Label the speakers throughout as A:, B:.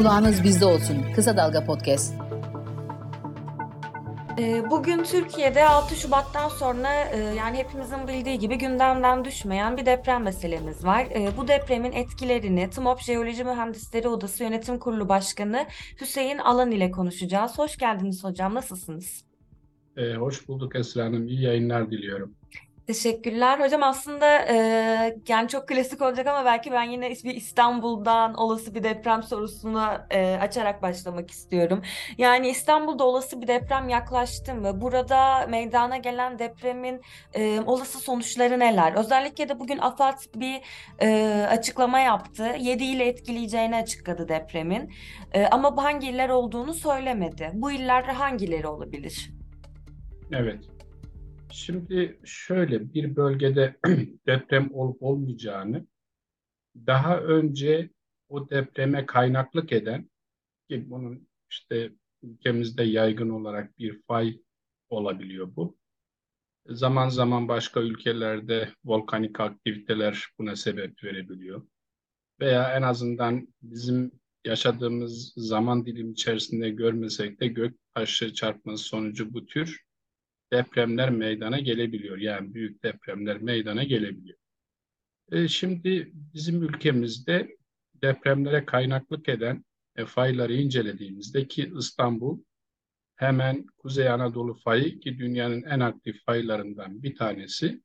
A: Kulağınız bizde olsun. Kısa Dalga Podcast.
B: Ee, bugün Türkiye'de 6 Şubat'tan sonra e, yani hepimizin bildiği gibi gündemden düşmeyen bir deprem meselemiz var. E, bu depremin etkilerini TMOP Jeoloji Mühendisleri Odası Yönetim Kurulu Başkanı Hüseyin Alan ile konuşacağız. Hoş geldiniz hocam, nasılsınız?
C: E, hoş bulduk Esra Hanım. İyi yayınlar diliyorum.
B: Teşekkürler. Hocam aslında e, yani çok klasik olacak ama belki ben yine bir İstanbul'dan olası bir deprem sorusunu e, açarak başlamak istiyorum. Yani İstanbul'da olası bir deprem yaklaştı mı? Burada meydana gelen depremin e, olası sonuçları neler? Özellikle de bugün AFAD bir e, açıklama yaptı. 7 ile etkileyeceğini açıkladı depremin. E, ama hangi iller olduğunu söylemedi. Bu iller hangileri olabilir?
C: Evet. Şimdi şöyle bir bölgede deprem olup olmayacağını daha önce o depreme kaynaklık eden ki bunun işte ülkemizde yaygın olarak bir fay olabiliyor bu. Zaman zaman başka ülkelerde volkanik aktiviteler buna sebep verebiliyor. Veya en azından bizim yaşadığımız zaman dilimi içerisinde görmesek de gök taşı çarpması sonucu bu tür depremler meydana gelebiliyor. Yani büyük depremler meydana gelebiliyor. E, şimdi bizim ülkemizde depremlere kaynaklık eden e, fayları incelediğimizde ki İstanbul hemen Kuzey Anadolu fayı ki dünyanın en aktif faylarından bir tanesi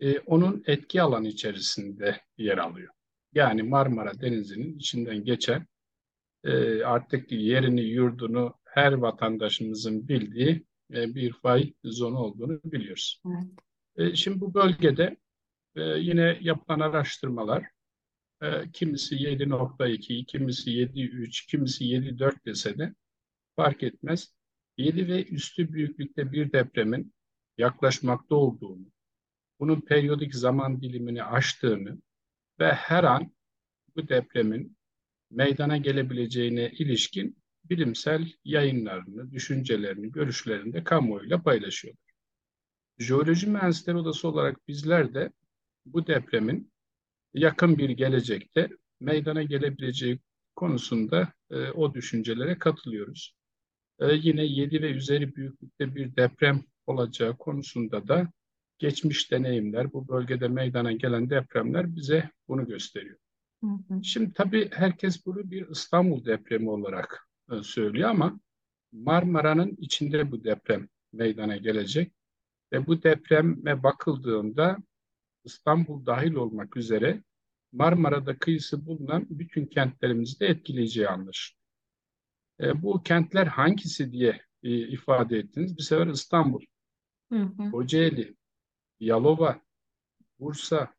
C: e, onun etki alanı içerisinde yer alıyor. Yani Marmara Denizi'nin içinden geçen e, artık yerini, yurdunu her vatandaşımızın bildiği e, bir fay zonu olduğunu biliyoruz. Evet. E, şimdi bu bölgede e, yine yapılan araştırmalar kimisi 7.2, kimisi 7.3, kimisi 7.4 dese de fark etmez. 7 ve üstü büyüklükte bir depremin yaklaşmakta olduğunu, bunun periyodik zaman dilimini aştığını ve her an bu depremin meydana gelebileceğine ilişkin bilimsel yayınlarını, düşüncelerini, görüşlerini de kamuoyuyla paylaşıyorlar. Jeoloji Mühendisleri Odası olarak bizler de bu depremin yakın bir gelecekte meydana gelebileceği konusunda e, o düşüncelere katılıyoruz. E, yine 7 ve üzeri büyüklükte bir deprem olacağı konusunda da geçmiş deneyimler, bu bölgede meydana gelen depremler bize bunu gösteriyor. Hı hı. Şimdi tabii herkes bunu bir İstanbul depremi olarak e, söylüyor ama Marmara'nın içinde bu deprem meydana gelecek ve bu depreme bakıldığında İstanbul dahil olmak üzere Marmara'da kıyısı bulunan bütün kentlerimizi de etkileyeceği anlaşılıyor. E, bu kentler hangisi diye e, ifade ettiniz. Bir sefer İstanbul, hı hı. Kocaeli, Yalova, Bursa,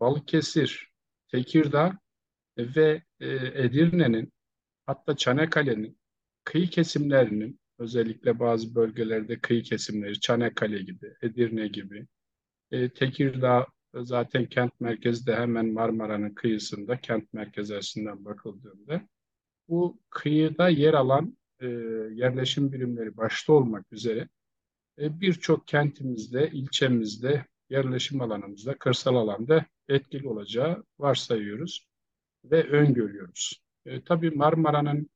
C: Balıkesir, Tekirdağ ve e, Edirne'nin Hatta Çanakkale'nin kıyı kesimlerinin özellikle bazı bölgelerde kıyı kesimleri Çanakkale gibi, Edirne gibi, e, Tekirdağ zaten kent merkezi de hemen Marmara'nın kıyısında kent merkezi açısından bakıldığında bu kıyıda yer alan e, yerleşim birimleri başta olmak üzere e, birçok kentimizde, ilçemizde, yerleşim alanımızda, kırsal alanda etkili olacağı varsayıyoruz ve öngörüyoruz. E, tabii Marmara'nın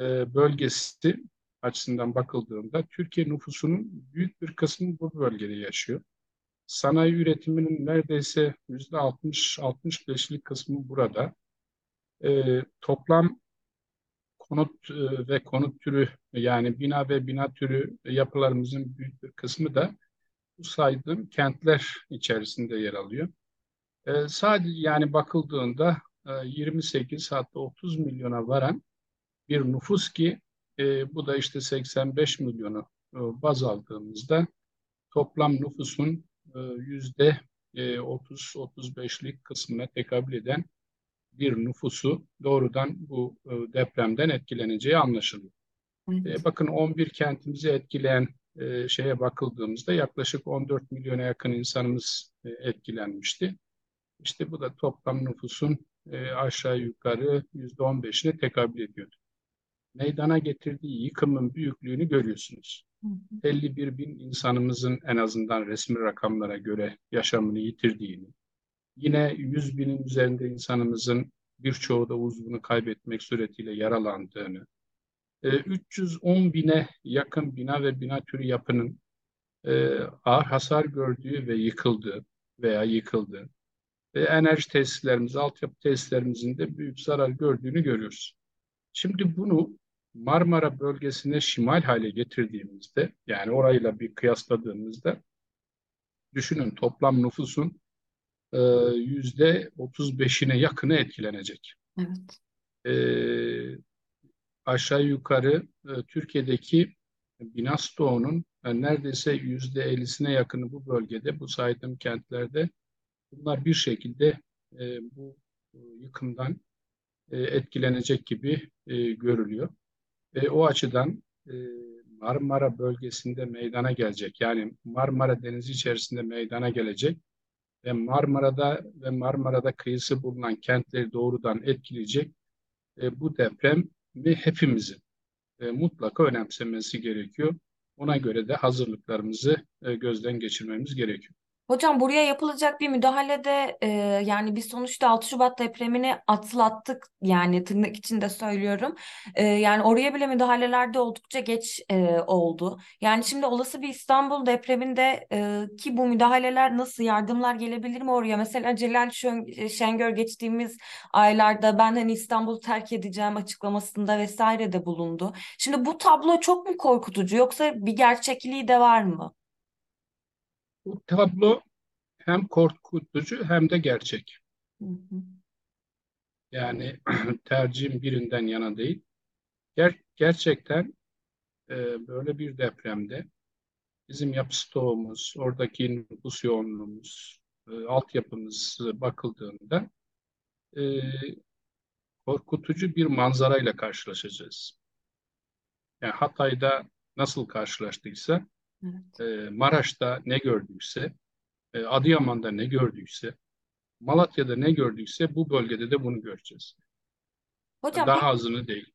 C: e, bölgesi açısından bakıldığında Türkiye nüfusunun büyük bir kısmı bu bölgede yaşıyor. Sanayi üretiminin neredeyse yüzde 60-65'lik kısmı burada. E, toplam konut e, ve konut türü yani bina ve bina türü yapılarımızın büyük bir kısmı da bu saydığım kentler içerisinde yer alıyor. E, sadece yani bakıldığında 28 e, hatta 30 milyona varan bir nüfus ki e, bu da işte 85 milyonu e, baz aldığımızda toplam nüfusun e, yüzde 30-35'lik kısmına tekabül eden bir nüfusu doğrudan bu depremden etkileneceği anlaşılıyor. Evet. bakın 11 kentimizi etkileyen şeye bakıldığımızda yaklaşık 14 milyona yakın insanımız etkilenmişti. İşte bu da toplam nüfusun e, aşağı yukarı yüzde on beşine tekabül ediyordu. Meydana getirdiği yıkımın büyüklüğünü görüyorsunuz. Hı hı. 51 bin insanımızın en azından resmi rakamlara göre yaşamını yitirdiğini, yine 100 binin üzerinde insanımızın birçoğu da uzvunu kaybetmek suretiyle yaralandığını, 310 bine yakın bina ve bina türü yapının ağır hasar gördüğü ve yıkıldığı veya yıkıldığı ve enerji tesislerimiz, altyapı tesislerimizin de büyük zarar gördüğünü görüyoruz. Şimdi bunu Marmara bölgesine şimal hale getirdiğimizde yani orayla bir kıyasladığımızda düşünün toplam nüfusun e, yüzde 35'ine yakını etkilenecek.
B: Evet.
C: E, aşağı yukarı e, Türkiye'deki bina stoğunun neredeyse yüzde 50'sine yakını bu bölgede, bu saydığım kentlerde bunlar bir şekilde bu yıkımdan etkilenecek gibi görülüyor. E, o açıdan e, Marmara bölgesinde meydana gelecek. Yani Marmara Denizi içerisinde meydana gelecek ve Marmara'da ve Marmara'da kıyısı bulunan kentleri doğrudan etkileyecek e, bu depremi hepimizin e, mutlaka önemsemesi gerekiyor. Ona göre de hazırlıklarımızı e, gözden geçirmemiz gerekiyor.
B: Hocam buraya yapılacak bir müdahalede e, yani biz sonuçta 6 Şubat depremini atlattık yani tırnak içinde söylüyorum. E, yani oraya bile müdahalelerde oldukça geç e, oldu. Yani şimdi olası bir İstanbul depreminde e, ki bu müdahaleler nasıl yardımlar gelebilir mi oraya? Mesela Celal Şengör geçtiğimiz aylarda ben hani İstanbul'u terk edeceğim açıklamasında vesaire de bulundu. Şimdi bu tablo çok mu korkutucu yoksa bir gerçekliği de var mı?
C: Bu tablo hem korkutucu hem de gerçek.
B: Hı hı.
C: Yani tercihim birinden yana değil. Ger gerçekten e, böyle bir depremde bizim yapı stoğumuz, oradaki nüfus yoğunluğumuz, e, altyapımız bakıldığında e, korkutucu bir manzarayla karşılaşacağız. Yani Hatay'da nasıl karşılaştıysa
B: Evet.
C: e, Maraş'ta ne gördüyse, e, Adıyaman'da ne gördüyse, Malatya'da ne gördüyse bu bölgede de bunu göreceğiz.
B: Hocam
C: Daha azını değil.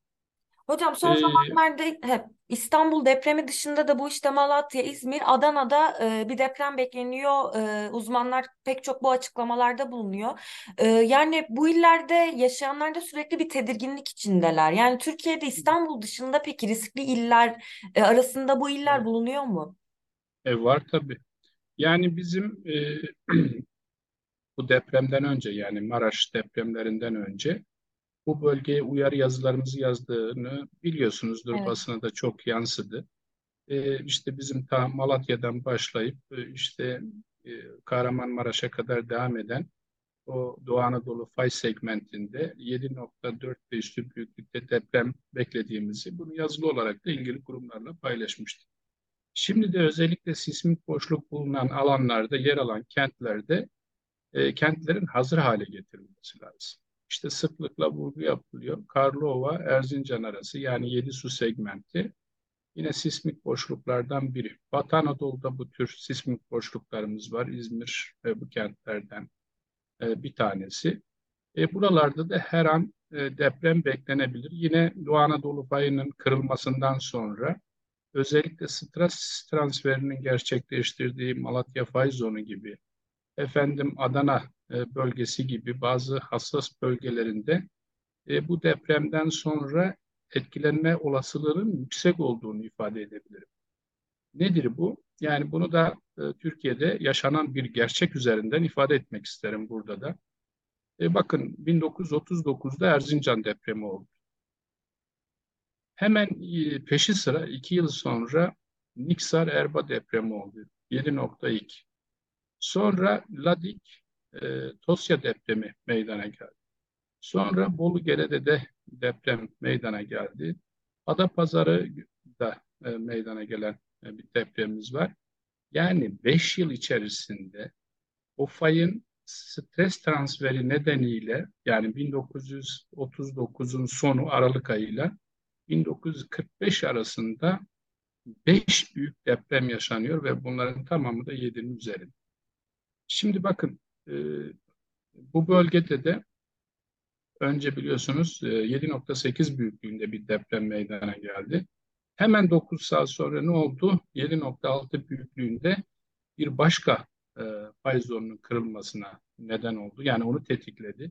B: Hocam son
C: Ee,
B: zamanlarda hep İstanbul depremi dışında da bu işte Malatya, İzmir, Adana'da e, bir deprem bekleniyor. E, uzmanlar pek çok bu açıklamalarda bulunuyor. E, yani bu illerde yaşayanlar da sürekli bir tedirginlik içindeler. Yani Türkiye'de İstanbul dışında peki riskli iller e, arasında bu iller bulunuyor mu?
C: e, var tabii. Yani bizim e, bu depremden önce yani Maraş depremlerinden önce bu bölgeye uyarı yazılarımızı yazdığını biliyorsunuzdur.
B: Evet.
C: Basına da çok yansıdı. E, işte bizim ta Malatya'dan başlayıp e, işte e, Kahramanmaraş'a kadar devam eden o Doğu Anadolu fay segmentinde 7.4 ve üstü büyüklükte deprem beklediğimizi bunu yazılı olarak da ilgili kurumlarla paylaşmıştık. Şimdi de özellikle sismik boşluk bulunan alanlarda yer alan kentlerde e, kentlerin hazır hale getirilmesi lazım. İşte sıklıkla vurgu yapılıyor. Karlova, Erzincan arası yani yedi su segmenti yine sismik boşluklardan biri. Batı Anadolu'da bu tür sismik boşluklarımız var. İzmir e, bu kentlerden e, bir tanesi. E, buralarda da her an e, deprem beklenebilir. Yine Doğu Anadolu payının kırılmasından sonra özellikle stres transferinin gerçekleştirdiği Malatya fay zonu gibi, efendim Adana e, bölgesi gibi bazı hassas bölgelerinde e, bu depremden sonra etkilenme olasılığının yüksek olduğunu ifade edebilirim. Nedir bu? Yani bunu da e, Türkiye'de yaşanan bir gerçek üzerinden ifade etmek isterim burada da. E, bakın 1939'da Erzincan depremi oldu. Hemen e, peşi sıra iki yıl sonra Niksar Erba depremi oldu. 7.2. Sonra Ladik e, Tosya depremi meydana geldi. Sonra Bolu Gerede'de deprem meydana geldi. Adapazarı'da e, meydana gelen e, bir depremimiz var. Yani 5 yıl içerisinde o fayın stres transferi nedeniyle yani 1939'un sonu Aralık ayıyla 1945 arasında 5 büyük deprem yaşanıyor ve bunların tamamı da 7'nin üzerinde. Şimdi bakın e, bu bölgede de önce biliyorsunuz e, 7.8 büyüklüğünde bir deprem meydana geldi. Hemen 9 saat sonra ne oldu? 7.6 büyüklüğünde bir başka e, fay zonunun kırılmasına neden oldu. Yani onu tetikledi.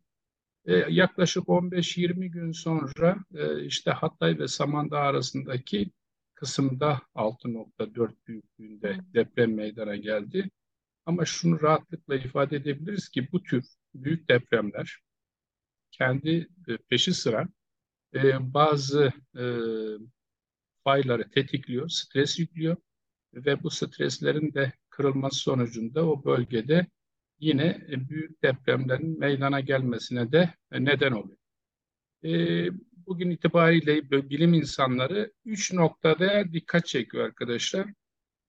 C: E, yaklaşık 15-20 gün sonra e, işte Hatay ve Samandağ arasındaki kısımda 6.4 büyüklüğünde deprem meydana geldi. Ama şunu rahatlıkla ifade edebiliriz ki bu tür büyük depremler kendi e, peşi sıra e, bazı e, fayları tetikliyor, stres yüklüyor ve bu streslerin de kırılması sonucunda o bölgede yine büyük depremlerin meydana gelmesine de neden oluyor. Bugün itibariyle bilim insanları üç noktada dikkat çekiyor arkadaşlar.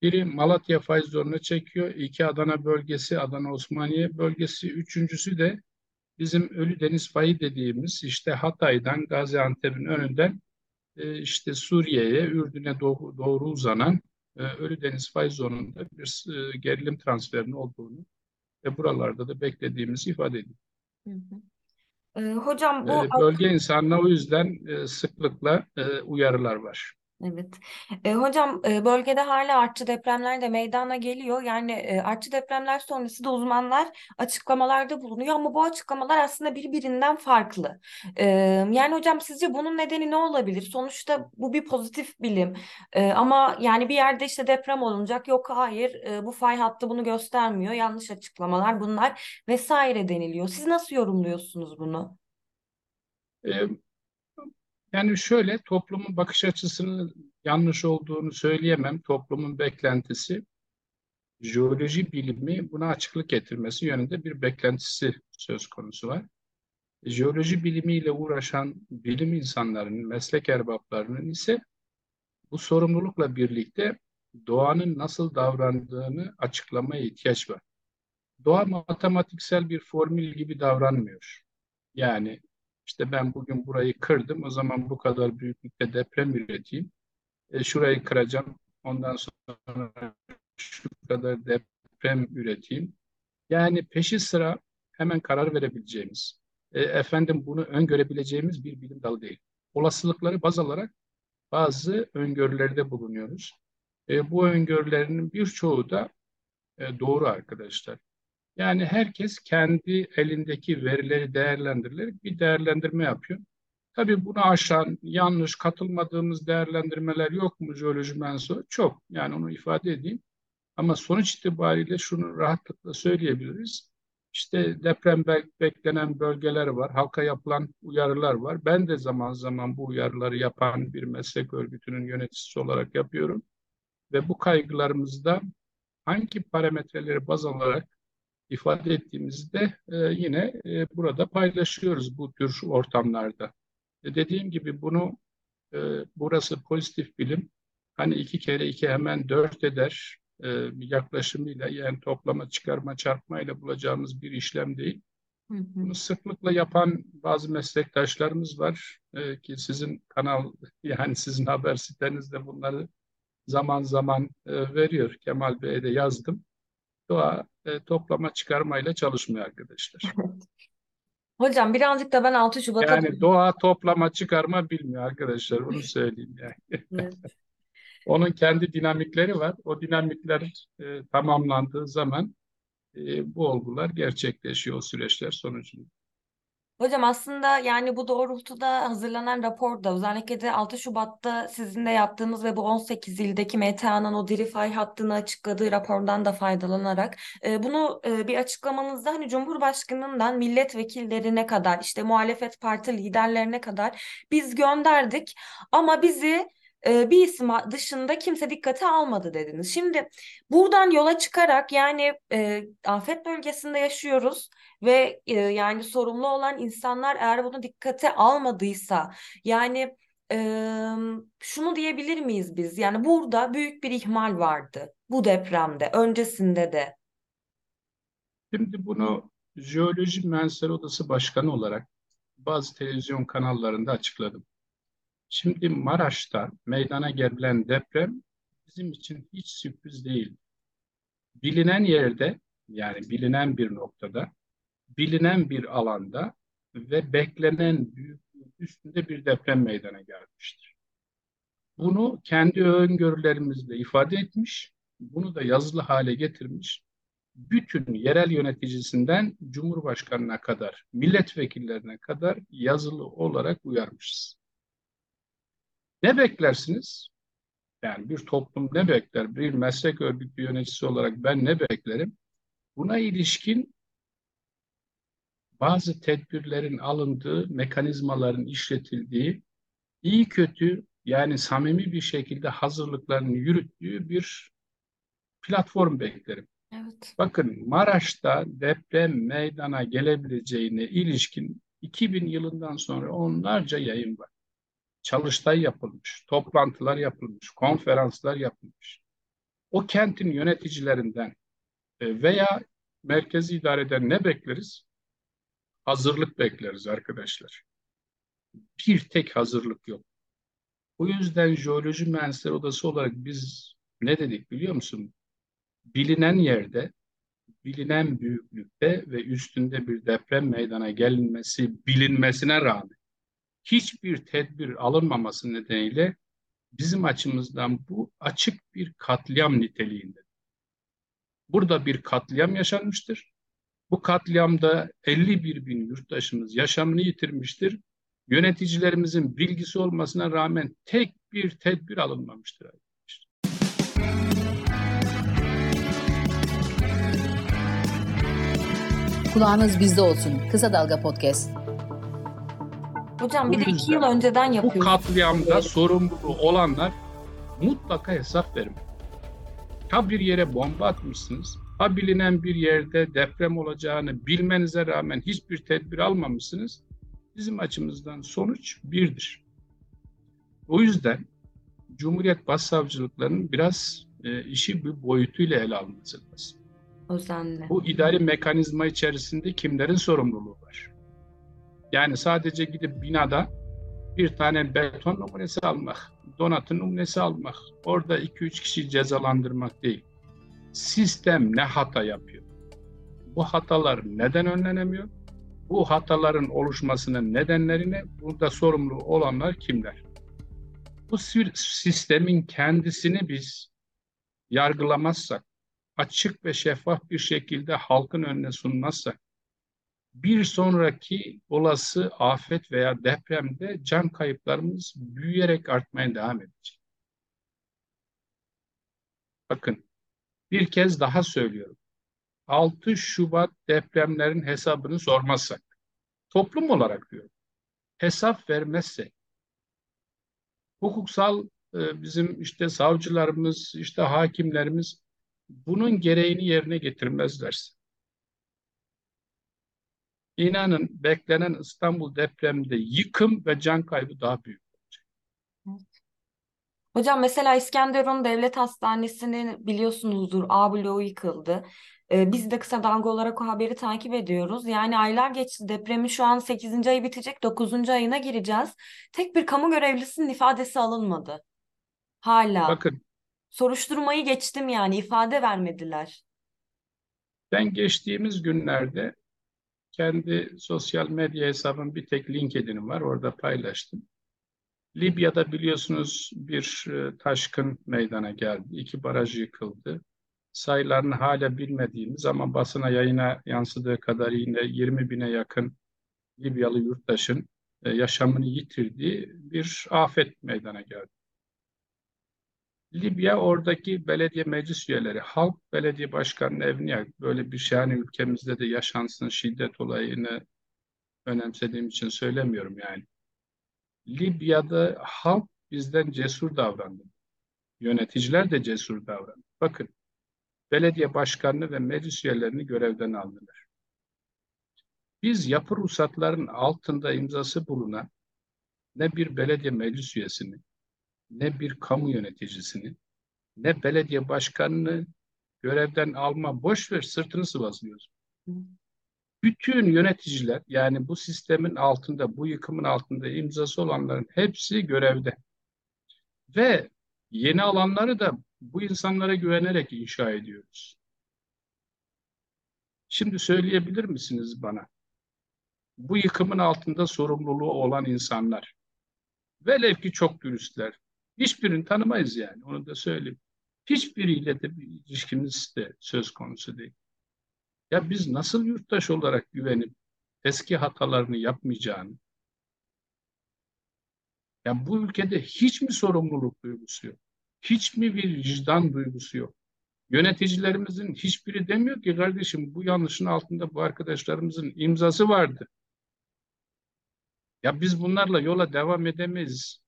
C: Biri Malatya fay zonuna çekiyor, iki Adana bölgesi, Adana Osmaniye bölgesi, üçüncüsü de bizim Ölü Deniz fayı dediğimiz işte Hatay'dan Gaziantep'in önünden e, işte Suriye'ye, Ürdün'e doğru, doğru uzanan e, Ölü Deniz fay zonunda bir e, gerilim transferinin olduğunu ve buralarda da beklediğimizi ifade ediyor. Hı hı.
B: Ee, hocam bu
C: bölge insanına o yüzden sıklıkla uyarılar var.
B: Evet. E, hocam e, bölgede hala artçı depremler de meydana geliyor. Yani e, artçı depremler sonrası da uzmanlar açıklamalarda bulunuyor ama bu açıklamalar aslında birbirinden farklı. E, yani hocam sizce bunun nedeni ne olabilir? Sonuçta bu bir pozitif bilim. E, ama yani bir yerde işte deprem olacak. Yok hayır e, bu fay hattı bunu göstermiyor. Yanlış açıklamalar bunlar vesaire deniliyor. Siz nasıl yorumluyorsunuz bunu?
C: E, yani şöyle toplumun bakış açısının yanlış olduğunu söyleyemem. Toplumun beklentisi jeoloji bilimi buna açıklık getirmesi yönünde bir beklentisi söz konusu var. Jeoloji bilimiyle uğraşan bilim insanlarının, meslek erbaplarının ise bu sorumlulukla birlikte doğanın nasıl davrandığını açıklamaya ihtiyaç var. Doğa matematiksel bir formül gibi davranmıyor. Yani işte ben bugün burayı kırdım. O zaman bu kadar büyüklükte deprem üreteyim. E, şurayı kıracağım. Ondan sonra şu kadar deprem üreteyim. Yani peşi sıra hemen karar verebileceğimiz, e, efendim bunu öngörebileceğimiz bir bilim dalı değil. Olasılıkları baz alarak bazı öngörülerde bulunuyoruz. E, bu öngörülerin birçoğu da e, doğru arkadaşlar. Yani herkes kendi elindeki verileri değerlendirerek bir değerlendirme yapıyor. Tabii bunu aşan, yanlış, katılmadığımız değerlendirmeler yok mu jeoloji mensubu? Çok. Yani onu ifade edeyim. Ama sonuç itibariyle şunu rahatlıkla söyleyebiliriz. İşte deprem beklenen bölgeler var, halka yapılan uyarılar var. Ben de zaman zaman bu uyarıları yapan bir meslek örgütünün yöneticisi olarak yapıyorum. Ve bu kaygılarımızda hangi parametreleri baz alarak ifade ettiğimizde e, yine e, burada paylaşıyoruz bu tür ortamlarda. E, dediğim gibi bunu e, burası pozitif bilim. Hani iki kere iki hemen dört eder e, yaklaşımıyla yani toplama, çıkarma, çarpmayla bulacağımız bir işlem değil. Hı hı. Bunu sıklıkla yapan bazı meslektaşlarımız var e, ki sizin kanal yani sizin haber sitenizde bunları zaman zaman e, veriyor. Kemal Bey'e de yazdım doğa e, toplama çıkarmayla çalışmıyor arkadaşlar.
B: Hocam birazcık da ben 6 Şubat'a...
C: Yani doğa toplama çıkarma bilmiyor arkadaşlar. Bunu söyleyeyim yani. Evet. Onun kendi dinamikleri var. O dinamikler e, tamamlandığı zaman e, bu olgular gerçekleşiyor o süreçler sonucunda.
B: Hocam aslında yani bu doğrultuda hazırlanan raporda özellikle de 6 Şubat'ta sizin de yaptığınız ve bu 18 ildeki MTA'nın o diri fay hattını açıkladığı rapordan da faydalanarak e, bunu e, bir açıklamanızda hani Cumhurbaşkanı'ndan milletvekillerine kadar işte muhalefet parti liderlerine kadar biz gönderdik. Ama bizi e, bir isim dışında kimse dikkate almadı dediniz. Şimdi buradan yola çıkarak yani e, afet bölgesinde yaşıyoruz ve e, yani sorumlu olan insanlar eğer bunu dikkate almadıysa yani e, şunu diyebilir miyiz biz? Yani burada büyük bir ihmal vardı bu depremde, öncesinde de.
C: Şimdi bunu Jeoloji Mühendisleri Odası Başkanı olarak bazı televizyon kanallarında açıkladım. Şimdi Maraş'ta meydana gelen deprem bizim için hiç sürpriz değil. Bilinen yerde yani bilinen bir noktada, bilinen bir alanda ve beklenen büyüklüğün üstünde bir deprem meydana gelmiştir. Bunu kendi öngörülerimizle ifade etmiş, bunu da yazılı hale getirmiş bütün yerel yöneticisinden Cumhurbaşkanına kadar, milletvekillerine kadar yazılı olarak uyarmışız. Ne beklersiniz? Yani bir toplum ne bekler? Bir meslek örgütü yöneticisi olarak ben ne beklerim? Buna ilişkin bazı tedbirlerin alındığı, mekanizmaların işletildiği, iyi kötü yani samimi bir şekilde hazırlıklarını yürüttüğü bir platform beklerim.
B: Evet.
C: Bakın Maraş'ta deprem meydana gelebileceğine ilişkin 2000 yılından sonra onlarca yayın var. Çalıştay yapılmış, toplantılar yapılmış, konferanslar yapılmış. O kentin yöneticilerinden e, veya merkezi idareden ne bekleriz? Hazırlık bekleriz arkadaşlar. Bir tek hazırlık yok. O yüzden Jeoloji Mühendisleri Odası olarak biz ne dedik biliyor musun? Bilinen yerde, bilinen büyüklükte ve üstünde bir deprem meydana gelinmesi bilinmesine rağmen hiçbir tedbir alınmaması nedeniyle bizim açımızdan bu açık bir katliam niteliğinde. Burada bir katliam yaşanmıştır. Bu katliamda 51 bin yurttaşımız yaşamını yitirmiştir. Yöneticilerimizin bilgisi olmasına rağmen tek bir tedbir alınmamıştır.
A: Kulağınız bizde olsun. Kısa Dalga Podcast.
B: Hocam bir
C: Bu
B: de iki yıl önceden
C: Bu
B: yapıyoruz.
C: katliamda sorumlu olanlar mutlaka hesap verin. Ha bir yere bomba atmışsınız, ha bilinen bir yerde deprem olacağını bilmenize rağmen hiçbir tedbir almamışsınız. Bizim açımızdan sonuç birdir. O yüzden Cumhuriyet Başsavcılıklarının biraz e, işi bir boyutuyla ele alması lazım.
B: Özenle.
C: Bu idari mekanizma içerisinde kimlerin sorumluluğu var? Yani sadece gidip binada bir tane beton numunesi almak, donatın numunesi almak, orada 2-3 kişiyi cezalandırmak değil. Sistem ne hata yapıyor? Bu hatalar neden önlenemiyor? Bu hataların oluşmasının nedenlerine burada sorumlu olanlar kimler? Bu sistemin kendisini biz yargılamazsak, açık ve şeffaf bir şekilde halkın önüne sunmazsak, bir sonraki olası afet veya depremde can kayıplarımız büyüyerek artmaya devam edecek. Bakın, bir kez daha söylüyorum. 6 Şubat depremlerin hesabını sormazsak, toplum olarak diyorum, hesap vermezsek, hukuksal e, bizim işte savcılarımız, işte hakimlerimiz bunun gereğini yerine getirmezlerse, inanın beklenen İstanbul depreminde yıkım ve can kaybı daha büyük olacak.
B: Hocam mesela İskenderun Devlet Hastanesi'nin biliyorsunuzdur A bloğu yıkıldı. Ee, biz de kısa dalga olarak o haberi takip ediyoruz. Yani aylar geçti. Depremin şu an 8. ayı bitecek. 9. ayına gireceğiz. Tek bir kamu görevlisinin ifadesi alınmadı. Hala.
C: Bakın
B: Soruşturmayı geçtim yani ifade vermediler.
C: ben geçtiğimiz günlerde kendi sosyal medya hesabım bir tek LinkedIn'im var. Orada paylaştım. Libya'da biliyorsunuz bir e, taşkın meydana geldi. İki baraj yıkıldı. Sayılarını hala bilmediğimiz ama basına yayına yansıdığı kadar yine 20 bine yakın Libyalı yurttaşın e, yaşamını yitirdiği bir afet meydana geldi. Libya oradaki belediye meclis üyeleri, halk belediye başkanının evini yaktı. Böyle bir şey hani ülkemizde de yaşansın şiddet olayını önemsediğim için söylemiyorum yani. Libya'da halk bizden cesur davrandı. Yöneticiler de cesur davrandı. Bakın, belediye başkanını ve meclis üyelerini görevden aldılar. Biz yapı ruhsatların altında imzası bulunan ne bir belediye meclis üyesini, ne bir kamu yöneticisini, ne belediye başkanını görevden alma, boş ver sırtını sıvazlıyoruz. Bütün yöneticiler yani bu sistemin altında, bu yıkımın altında imzası olanların hepsi görevde. Ve yeni alanları da bu insanlara güvenerek inşa ediyoruz. Şimdi söyleyebilir misiniz bana? Bu yıkımın altında sorumluluğu olan insanlar, velev ki çok dürüstler, hiçbirini tanımayız yani, onu da söyleyeyim. Hiçbiriyle de bir ilişkimiz de söz konusu değil. Ya biz nasıl yurttaş olarak güvenip eski hatalarını yapmayacağını, ya bu ülkede hiç mi sorumluluk duygusu yok? Hiç mi bir vicdan duygusu yok? Yöneticilerimizin hiçbiri demiyor ki kardeşim bu yanlışın altında bu arkadaşlarımızın imzası vardı. Ya biz bunlarla yola devam edemeyiz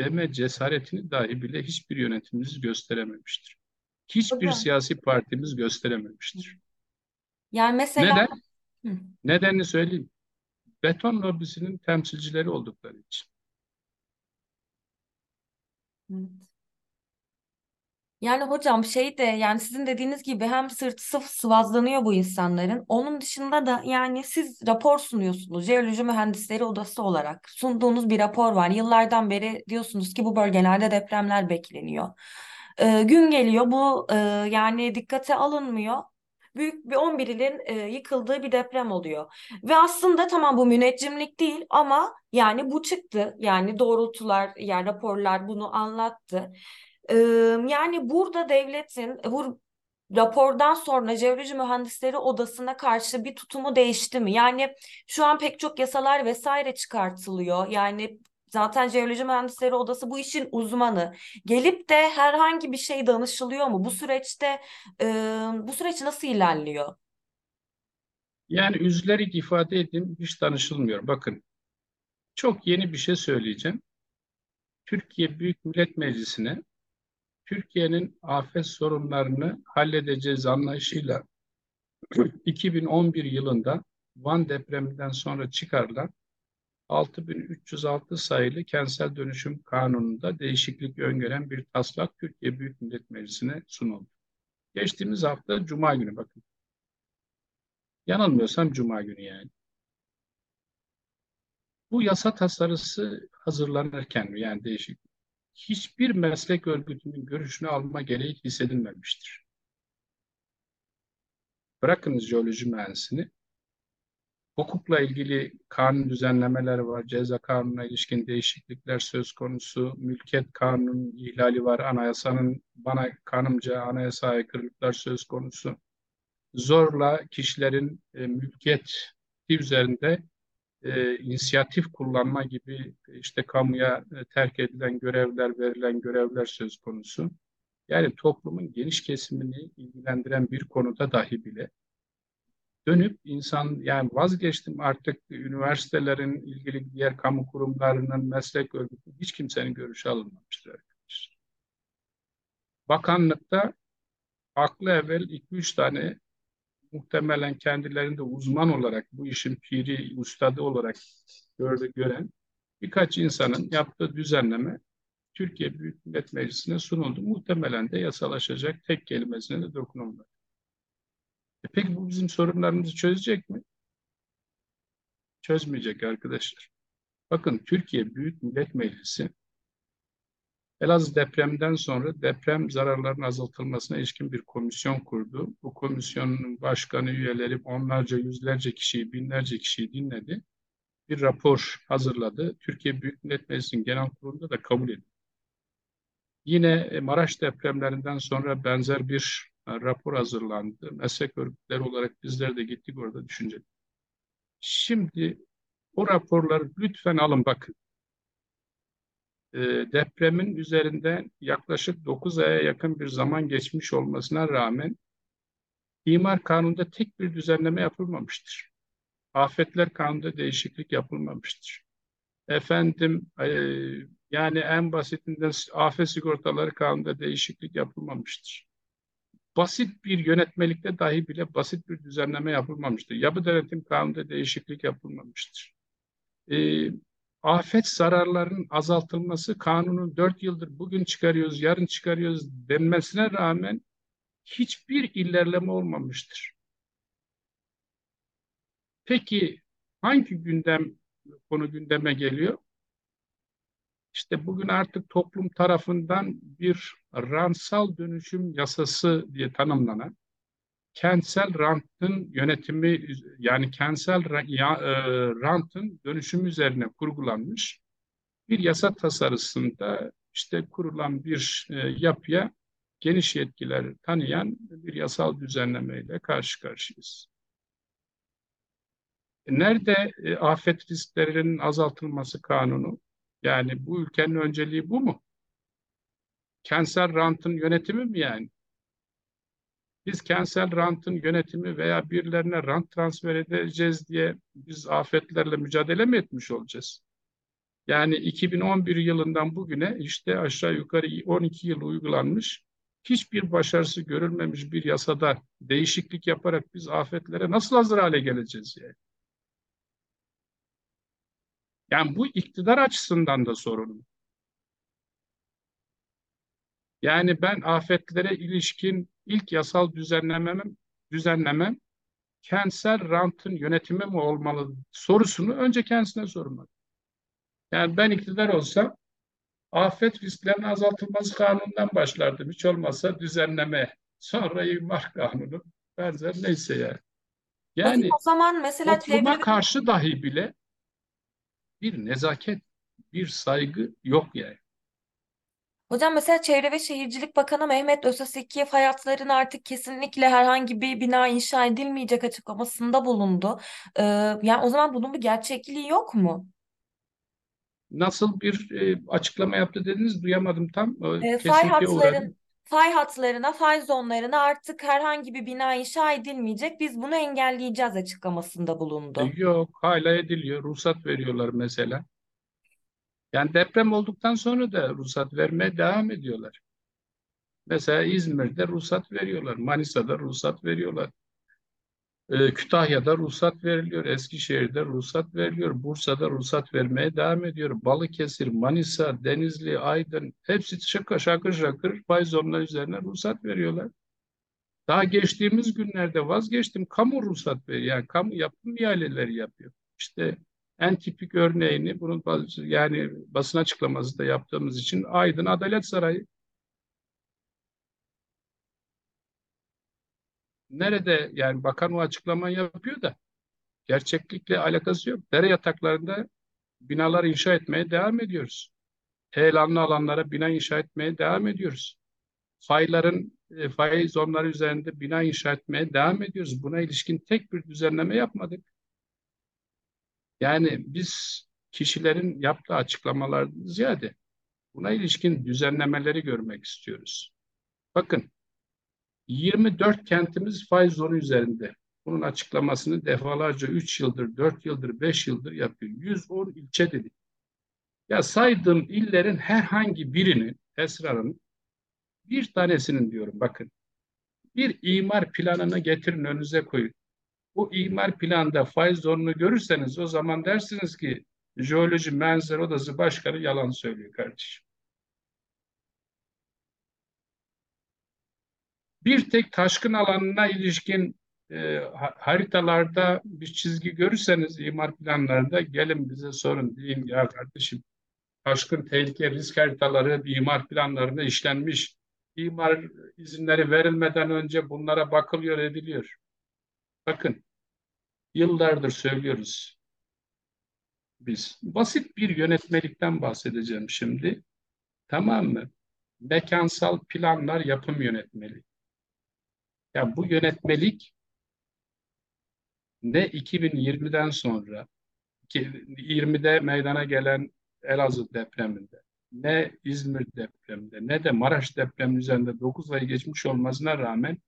C: deme cesaretini dahi bile hiçbir yönetimimiz gösterememiştir. Hiçbir
B: Hocam.
C: siyasi partimiz gösterememiştir.
B: Yani mesela
C: Neden?
B: Hı.
C: Nedenini söyleyeyim. Beton lobisinin temsilcileri oldukları için.
B: Evet. Yani hocam şey de yani sizin dediğiniz gibi hem sırtı sıf sıvazlanıyor bu insanların. Onun dışında da yani siz rapor sunuyorsunuz. Jeoloji Mühendisleri Odası olarak sunduğunuz bir rapor var. Yıllardan beri diyorsunuz ki bu bölgelerde depremler bekleniyor. Ee, gün geliyor bu e, yani dikkate alınmıyor. Büyük bir 11 ilin e, yıkıldığı bir deprem oluyor. Ve aslında tamam bu müneccimlik değil ama yani bu çıktı. Yani doğrultular yani raporlar bunu anlattı. Yani burada devletin bu rapordan sonra Jeoloji Mühendisleri Odası'na karşı bir tutumu değişti mi? Yani şu an pek çok yasalar vesaire çıkartılıyor. Yani zaten Jeoloji Mühendisleri Odası bu işin uzmanı. Gelip de herhangi bir şey danışılıyor mu? Bu süreçte e, bu süreç nasıl ilerliyor?
C: Yani üzülerek ifade edeyim hiç danışılmıyor. Bakın çok yeni bir şey söyleyeceğim. Türkiye Büyük Millet Meclisi'ne Türkiye'nin afet sorunlarını halledeceğiz anlayışıyla 2011 yılında Van depreminden sonra çıkarılan 6306 sayılı kentsel dönüşüm kanununda değişiklik öngören bir taslak Türkiye Büyük Millet Meclisi'ne sunuldu. Geçtiğimiz hafta Cuma günü bakın. Yanılmıyorsam Cuma günü yani. Bu yasa tasarısı hazırlanırken yani değişik hiçbir meslek örgütünün görüşünü alma gereği hissedilmemiştir. Bırakınız jeoloji mühendisini. Hukukla ilgili kanun düzenlemeleri var, ceza kanununa ilişkin değişiklikler söz konusu, mülkiyet kanunun ihlali var, anayasanın bana kanımca anayasa aykırılıklar söz konusu. Zorla kişilerin e, mülkiyeti üzerinde e, inisiyatif kullanma gibi işte kamuya e, terk edilen görevler, verilen görevler söz konusu. Yani toplumun geniş kesimini ilgilendiren bir konuda dahi bile dönüp insan yani vazgeçtim artık üniversitelerin ilgili diğer kamu kurumlarının meslek örgütü hiç kimsenin görüşü alınmamıştır arkadaşlar. Bakanlıkta aklı evvel 2-3 tane muhtemelen kendilerinde uzman olarak bu işin piri, ustadı olarak gördü, gören birkaç insanın yaptığı düzenleme Türkiye Büyük Millet Meclisi'ne sunuldu. Muhtemelen de yasalaşacak tek kelimesine de dokunulmadı. E peki bu bizim sorunlarımızı çözecek mi? Çözmeyecek arkadaşlar. Bakın Türkiye Büyük Millet Meclisi Elazığ depremden sonra deprem zararlarının azaltılmasına ilişkin bir komisyon kurdu. Bu komisyonun başkanı, üyeleri onlarca, yüzlerce kişiyi, binlerce kişiyi dinledi. Bir rapor hazırladı. Türkiye Büyük Millet Meclisi'nin genel kurulunda da kabul edildi. Yine e, Maraş depremlerinden sonra benzer bir e, rapor hazırlandı. Meslek örgütleri olarak bizler de gittik orada düşüncelik. Şimdi o raporları lütfen alın bakın e, depremin üzerinden yaklaşık 9 aya yakın bir zaman geçmiş olmasına rağmen imar kanunda tek bir düzenleme yapılmamıştır. Afetler kanunda değişiklik yapılmamıştır. Efendim e, yani en basitinden afet sigortaları kanunda değişiklik yapılmamıştır. Basit bir yönetmelikte dahi bile basit bir düzenleme yapılmamıştır. Yapı denetim kanunda değişiklik yapılmamıştır. E, afet zararlarının azaltılması kanunun dört yıldır bugün çıkarıyoruz, yarın çıkarıyoruz denmesine rağmen hiçbir ilerleme olmamıştır. Peki hangi gündem konu gündeme geliyor? İşte bugün artık toplum tarafından bir ransal dönüşüm yasası diye tanımlanan kentsel rantın yönetimi yani kentsel e, rantın dönüşümü üzerine kurgulanmış bir yasa tasarısında işte kurulan bir e, yapıya geniş yetkiler tanıyan bir yasal düzenlemeyle karşı karşıyayız. E, nerede e, afet risklerinin azaltılması kanunu? Yani bu ülkenin önceliği bu mu? Kentsel rantın yönetimi mi yani? Biz kentsel rantın yönetimi veya birilerine rant transfer edeceğiz diye biz afetlerle mücadele mi etmiş olacağız? Yani 2011 yılından bugüne işte aşağı yukarı 12 yıl uygulanmış, hiçbir başarısı görülmemiş bir yasada değişiklik yaparak biz afetlere nasıl hazır hale geleceğiz yani? Yani bu iktidar açısından da sorun. Yani ben afetlere ilişkin ilk yasal düzenlemem, düzenlemem kentsel rantın yönetimi mi olmalı sorusunu önce kendisine sormalı. Yani ben iktidar olsam afet risklerinin azaltılması kanunundan başlardım. Hiç olmazsa düzenleme, sonra imar kanunu, benzer neyse yani. Yani
B: o zaman mesela
C: topluma
B: çevre...
C: karşı dahi bile bir nezaket, bir saygı yok yani.
B: Hocam mesela Çevre ve Şehircilik Bakanı Mehmet Özeseki fay hatlarına artık kesinlikle herhangi bir bina inşa edilmeyecek açıklamasında bulundu. Ee, yani o zaman bunun bir gerçekliği yok mu?
C: Nasıl bir e, açıklama yaptı dediniz duyamadım tam.
B: E, fay
C: Kesintiye uğradım.
B: hatların fay hatlarına, fay zonlarına artık herhangi bir bina inşa edilmeyecek. Biz bunu engelleyeceğiz açıklamasında bulundu.
C: E, yok hala ediliyor. Ruhsat veriyorlar mesela. Yani deprem olduktan sonra da ruhsat vermeye devam ediyorlar. Mesela İzmir'de ruhsat veriyorlar. Manisa'da ruhsat veriyorlar. Ee, Kütahya'da ruhsat veriliyor. Eskişehir'de ruhsat veriliyor. Bursa'da ruhsat vermeye devam ediyor. Balıkesir, Manisa, Denizli, Aydın hepsi şakır şakır şakır fay zonları üzerine ruhsat veriyorlar. Daha geçtiğimiz günlerde vazgeçtim. Kamu ruhsat veriyor. Yani kamu yapım ihaleleri yapıyor. İşte en tipik örneğini bunun yani basın açıklaması da yaptığımız için Aydın Adalet Sarayı. Nerede yani bakan o açıklamayı yapıyor da gerçeklikle alakası yok. Dere yataklarında binalar inşa etmeye devam ediyoruz. Heyelanlı alanlara bina inşa etmeye devam ediyoruz. Fayların, e, fay zonları üzerinde bina inşa etmeye devam ediyoruz. Buna ilişkin tek bir düzenleme yapmadık. Yani biz kişilerin yaptığı açıklamalar ziyade buna ilişkin düzenlemeleri görmek istiyoruz. Bakın 24 kentimiz faiz zonu üzerinde. Bunun açıklamasını defalarca 3 yıldır, 4 yıldır, 5 yıldır yapıyor. 110 ilçe dedik. Ya saydığım illerin herhangi birinin, Esra'nın bir tanesinin diyorum bakın. Bir imar planını getirin önünüze koyun bu imar planda faiz zorunu görürseniz o zaman dersiniz ki Jeoloji Menzer Odası Başkanı yalan söylüyor kardeşim. Bir tek taşkın alanına ilişkin e, haritalarda bir çizgi görürseniz imar planlarında gelin bize sorun deyin ya kardeşim taşkın tehlike risk haritaları imar planlarına işlenmiş. İmar izinleri verilmeden önce bunlara bakılıyor ediliyor. Bakın Yıllardır söylüyoruz biz. Basit bir yönetmelikten bahsedeceğim şimdi. Tamam mı? Mekansal planlar yapım yönetmeliği. Ya bu yönetmelik ne 2020'den sonra 2020'de meydana gelen Elazığ depreminde ne İzmir depreminde ne de Maraş depreminin üzerinde 9 ay geçmiş olmasına rağmen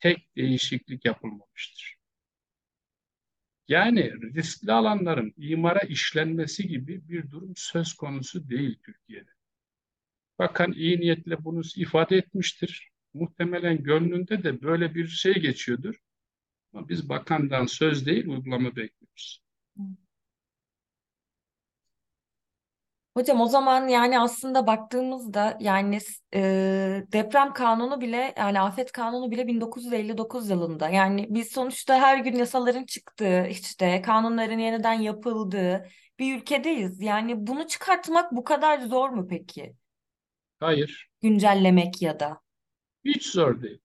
C: tek değişiklik yapılmamıştır. Yani riskli alanların imara işlenmesi gibi bir durum söz konusu değil Türkiye'de. Bakan iyi niyetle bunu ifade etmiştir. Muhtemelen gönlünde de böyle bir şey geçiyordur. Ama biz bakandan söz değil uygulama bekliyoruz.
B: Hocam o zaman yani aslında baktığımızda yani e, deprem kanunu bile yani afet kanunu bile 1959 yılında. Yani biz sonuçta her gün yasaların çıktığı işte kanunların yeniden yapıldığı bir ülkedeyiz. Yani bunu çıkartmak bu kadar zor mu peki?
C: Hayır.
B: Güncellemek ya da.
C: Hiç zor değil.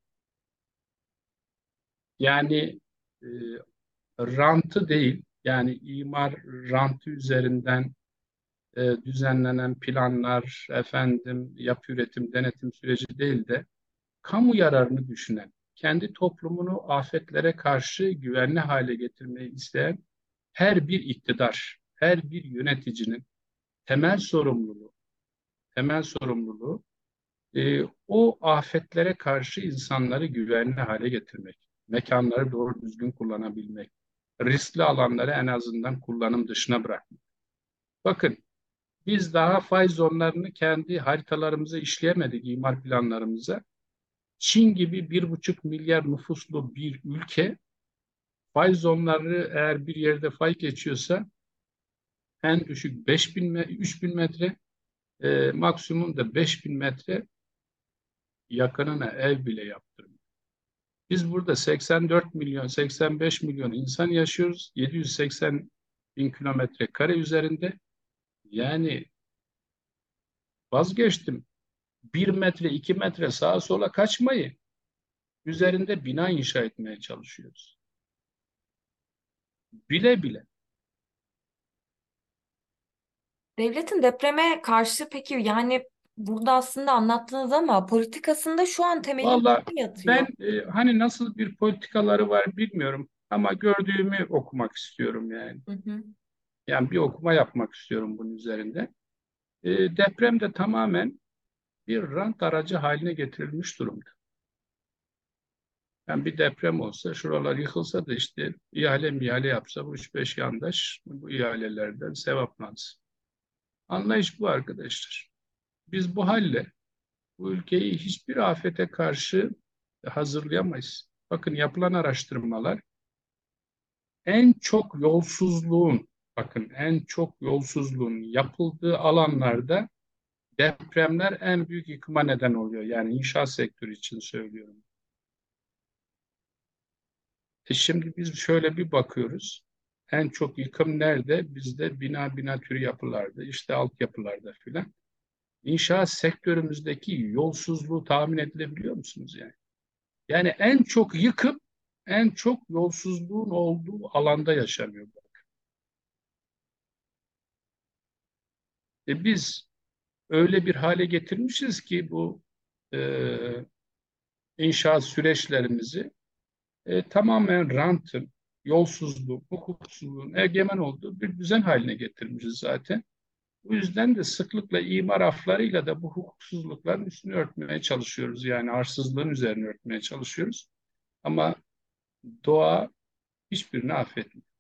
C: Yani e, rantı değil yani imar rantı üzerinden e, düzenlenen planlar, efendim yapı üretim, denetim süreci değil de kamu yararını düşünen, kendi toplumunu afetlere karşı güvenli hale getirmeyi isteyen her bir iktidar, her bir yöneticinin temel sorumluluğu, temel sorumluluğu e, o afetlere karşı insanları güvenli hale getirmek, mekanları doğru düzgün kullanabilmek, riskli alanları en azından kullanım dışına bırakmak. Bakın biz daha fay zonlarını kendi haritalarımıza işleyemedik, imar planlarımıza. Çin gibi bir buçuk milyar nüfuslu bir ülke fay zonları eğer bir yerde fay geçiyorsa en düşük 5000 3000 metre e, maksimum da 5000 metre yakınına ev bile yaptırmıyor. Biz burada 84 milyon, 85 milyon insan yaşıyoruz. 780 bin kilometre kare üzerinde. Yani vazgeçtim. Bir metre, iki metre sağa sola kaçmayı üzerinde bina inşa etmeye çalışıyoruz. Bile bile.
B: Devletin depreme karşı peki yani burada aslında anlattığınız ama politikasında şu an temeli yatıyor?
C: ben e, hani nasıl bir politikaları var bilmiyorum ama gördüğümü okumak istiyorum yani.
B: Hı hı.
C: Yani bir okuma yapmak istiyorum bunun üzerinde. E, deprem de tamamen bir rant aracı haline getirilmiş durumda. Yani bir deprem olsa, şuralar yıkılsa da işte ihale mihale yapsa bu 3-5 yandaş bu ihalelerden sevaplansın. Anlayış bu arkadaşlar. Biz bu halle bu ülkeyi hiçbir afete karşı hazırlayamayız. Bakın yapılan araştırmalar en çok yolsuzluğun, bakın en çok yolsuzluğun yapıldığı alanlarda depremler en büyük yıkıma neden oluyor. Yani inşaat sektörü için söylüyorum. E şimdi biz şöyle bir bakıyoruz. En çok yıkım nerede? Bizde bina bina türü yapılarda, işte altyapılarda filan. İnşaat sektörümüzdeki yolsuzluğu tahmin edilebiliyor musunuz yani? Yani en çok yıkım, en çok yolsuzluğun olduğu alanda yaşanıyor. E biz öyle bir hale getirmişiz ki bu e, inşaat süreçlerimizi e, tamamen rantın, yolsuzluğun, hukuksuzluğun egemen olduğu bir düzen haline getirmişiz zaten. Bu yüzden de sıklıkla imar aflarıyla da bu hukuksuzlukların üstünü örtmeye çalışıyoruz. Yani arsızlığın üzerine örtmeye çalışıyoruz. Ama doğa hiçbirini affetmiyor.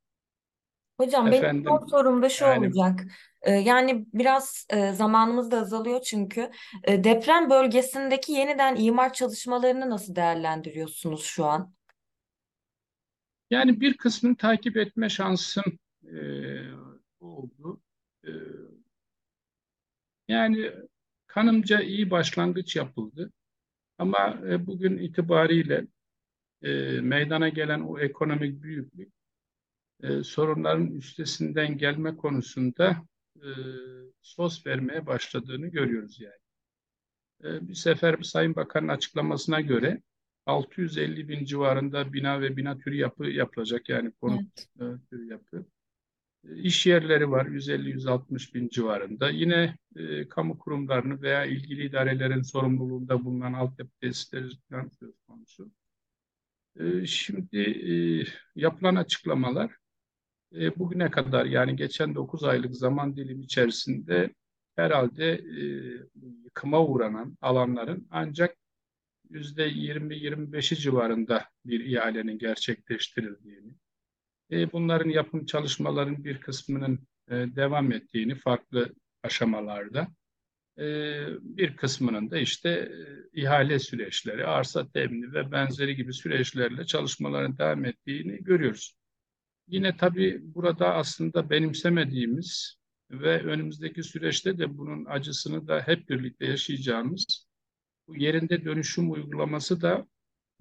B: Hocam benim
C: Efendim,
B: son sorum da şu
C: yani-
B: olacak. Ee, yani biraz e, zamanımız da azalıyor çünkü. E, deprem bölgesindeki yeniden imar çalışmalarını nasıl değerlendiriyorsunuz şu an?
C: Yani bir kısmını takip etme şansım e, oldu. E, yani kanımca iyi başlangıç yapıldı. Ama e, bugün itibariyle e, meydana gelen o ekonomik büyüklük e, sorunların üstesinden gelme konusunda e, sos vermeye başladığını görüyoruz yani. E, bir sefer Sayın Bakan'ın açıklamasına göre 650 bin civarında bina ve bina türü yapı yapılacak yani konut e, türü yapı. E, İş yerleri var 150-160 bin civarında. Yine e, kamu kurumlarını veya ilgili idarelerin sorumluluğunda bulunan altyapı tesisleri söz konusu. E, şimdi e, yapılan açıklamalar e, bugüne kadar yani geçen 9 aylık zaman dilimi içerisinde herhalde e, yıkıma uğranan alanların ancak yüzde 20-25'i civarında bir ihalenin gerçekleştirildiğini, e, bunların yapım çalışmaların bir kısmının e, devam ettiğini farklı aşamalarda, e, bir kısmının da işte e, ihale süreçleri, arsa temini ve benzeri gibi süreçlerle çalışmaların devam ettiğini görüyoruz. Yine tabii burada aslında benimsemediğimiz ve önümüzdeki süreçte de bunun acısını da hep birlikte yaşayacağımız bu yerinde dönüşüm uygulaması da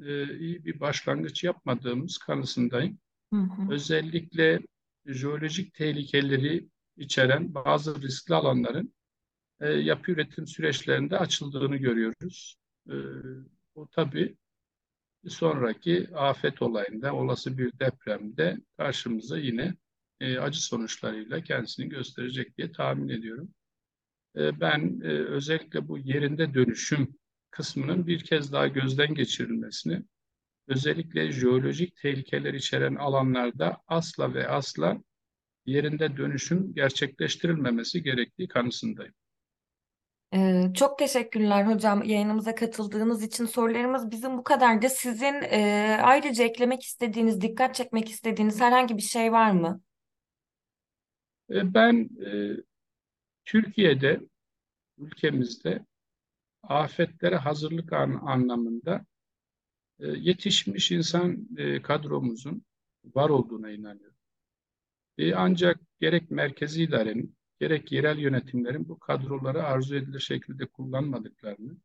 C: e, iyi bir başlangıç yapmadığımız kanısındayım.
B: Hı hı.
C: Özellikle jeolojik tehlikeleri içeren bazı riskli alanların e, yapı üretim süreçlerinde açıldığını görüyoruz. E, bu tabii sonraki afet olayında, olası bir depremde karşımıza yine e, acı sonuçlarıyla kendisini gösterecek diye tahmin ediyorum. E, ben e, özellikle bu yerinde dönüşüm kısmının bir kez daha gözden geçirilmesini, özellikle jeolojik tehlikeler içeren alanlarda asla ve asla yerinde dönüşüm gerçekleştirilmemesi gerektiği kanısındayım.
B: Çok teşekkürler hocam yayınımıza katıldığınız için. Sorularımız bizim bu kadardı. Sizin e, ayrıca eklemek istediğiniz, dikkat çekmek istediğiniz herhangi bir şey var mı?
C: Ben e, Türkiye'de, ülkemizde afetlere hazırlık an, anlamında e, yetişmiş insan e, kadromuzun var olduğuna inanıyorum. E, ancak gerek merkezi idarenin, gerek yerel yönetimlerin bu kadroları arzu edilir şekilde kullanmadıklarını,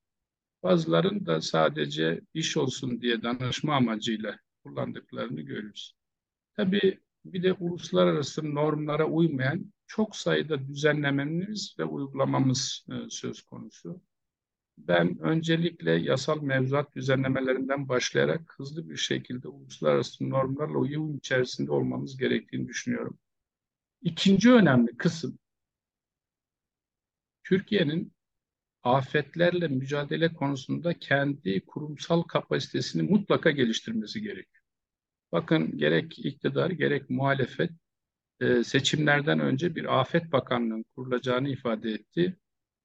C: bazıların da sadece iş olsun diye danışma amacıyla kullandıklarını görürüz. Tabii bir de uluslararası normlara uymayan çok sayıda düzenlememiz ve uygulamamız e, söz konusu. Ben öncelikle yasal mevzuat düzenlemelerinden başlayarak hızlı bir şekilde uluslararası normlarla uyum içerisinde olmamız gerektiğini düşünüyorum. İkinci önemli kısım Türkiye'nin afetlerle mücadele konusunda kendi kurumsal kapasitesini mutlaka geliştirmesi gerekiyor. Bakın gerek iktidar gerek muhalefet e, seçimlerden önce bir afet bakanlığının kurulacağını ifade etti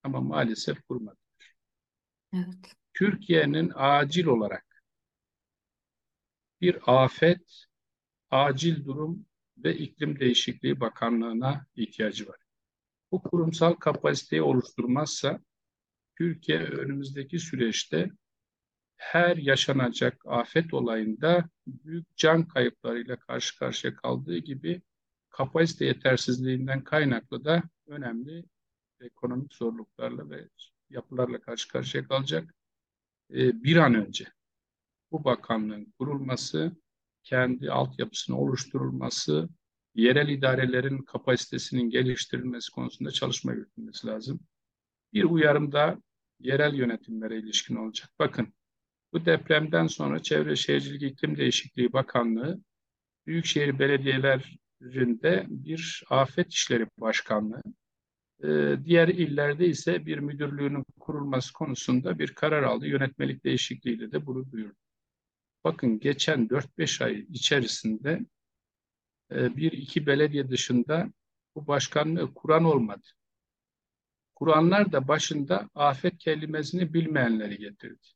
C: ama maalesef kurmadı.
B: Evet.
C: Türkiye'nin acil olarak bir afet, acil durum ve iklim değişikliği bakanlığına ihtiyacı var. Bu kurumsal kapasiteyi oluşturmazsa Türkiye önümüzdeki süreçte her yaşanacak afet olayında büyük can kayıplarıyla karşı karşıya kaldığı gibi kapasite yetersizliğinden kaynaklı da önemli ekonomik zorluklarla ve yapılarla karşı karşıya kalacak. Ee, bir an önce bu bakanlığın kurulması, kendi altyapısını oluşturulması, yerel idarelerin kapasitesinin geliştirilmesi konusunda çalışma yürütülmesi lazım. Bir uyarım da yerel yönetimlere ilişkin olacak. Bakın bu depremden sonra Çevre Şehircilik İklim Değişikliği Bakanlığı Büyükşehir Belediyelerinde bir afet işleri başkanlığı, ee, diğer illerde ise bir müdürlüğünün kurulması konusunda bir karar aldı. Yönetmelik değişikliğiyle de bunu duyurdu. Bakın geçen 4-5 ay içerisinde e, bir iki belediye dışında bu başkanlığı kuran olmadı. Kuranlar da başında afet kelimesini bilmeyenleri getirdi.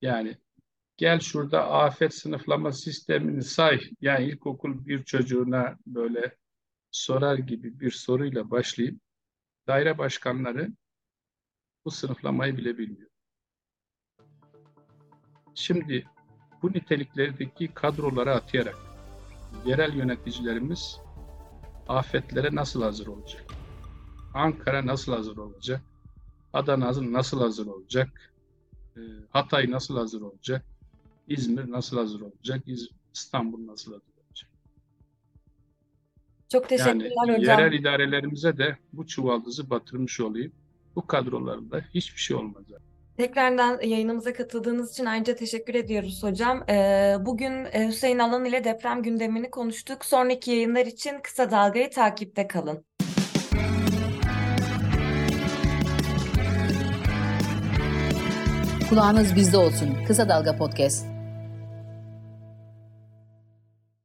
C: Yani gel şurada afet sınıflama sistemini say. Yani ilkokul bir çocuğuna böyle sorar gibi bir soruyla başlayıp daire başkanları bu sınıflamayı bile bilmiyor. Şimdi bu niteliklerdeki kadroları atayarak yerel yöneticilerimiz afetlere nasıl hazır olacak? Ankara nasıl hazır olacak? Adana nasıl hazır olacak? Ee, Hatay nasıl hazır olacak? İzmir nasıl hazır olacak? İstanbul nasıl hazır olacak?
B: Çok teşekkürler
C: yani
B: hocam.
C: yerel idarelerimize de bu çuvaldızı batırmış olayım. Bu kadrolarda hiçbir şey olmaz.
B: Tekrardan yayınımıza katıldığınız için ayrıca teşekkür ediyoruz hocam. Ee, bugün e, Hüseyin Alan ile deprem gündemini konuştuk. Sonraki yayınlar için kısa dalgayı takipte kalın.
A: Kulağınız bizde olsun. Kısa Dalga Podcast.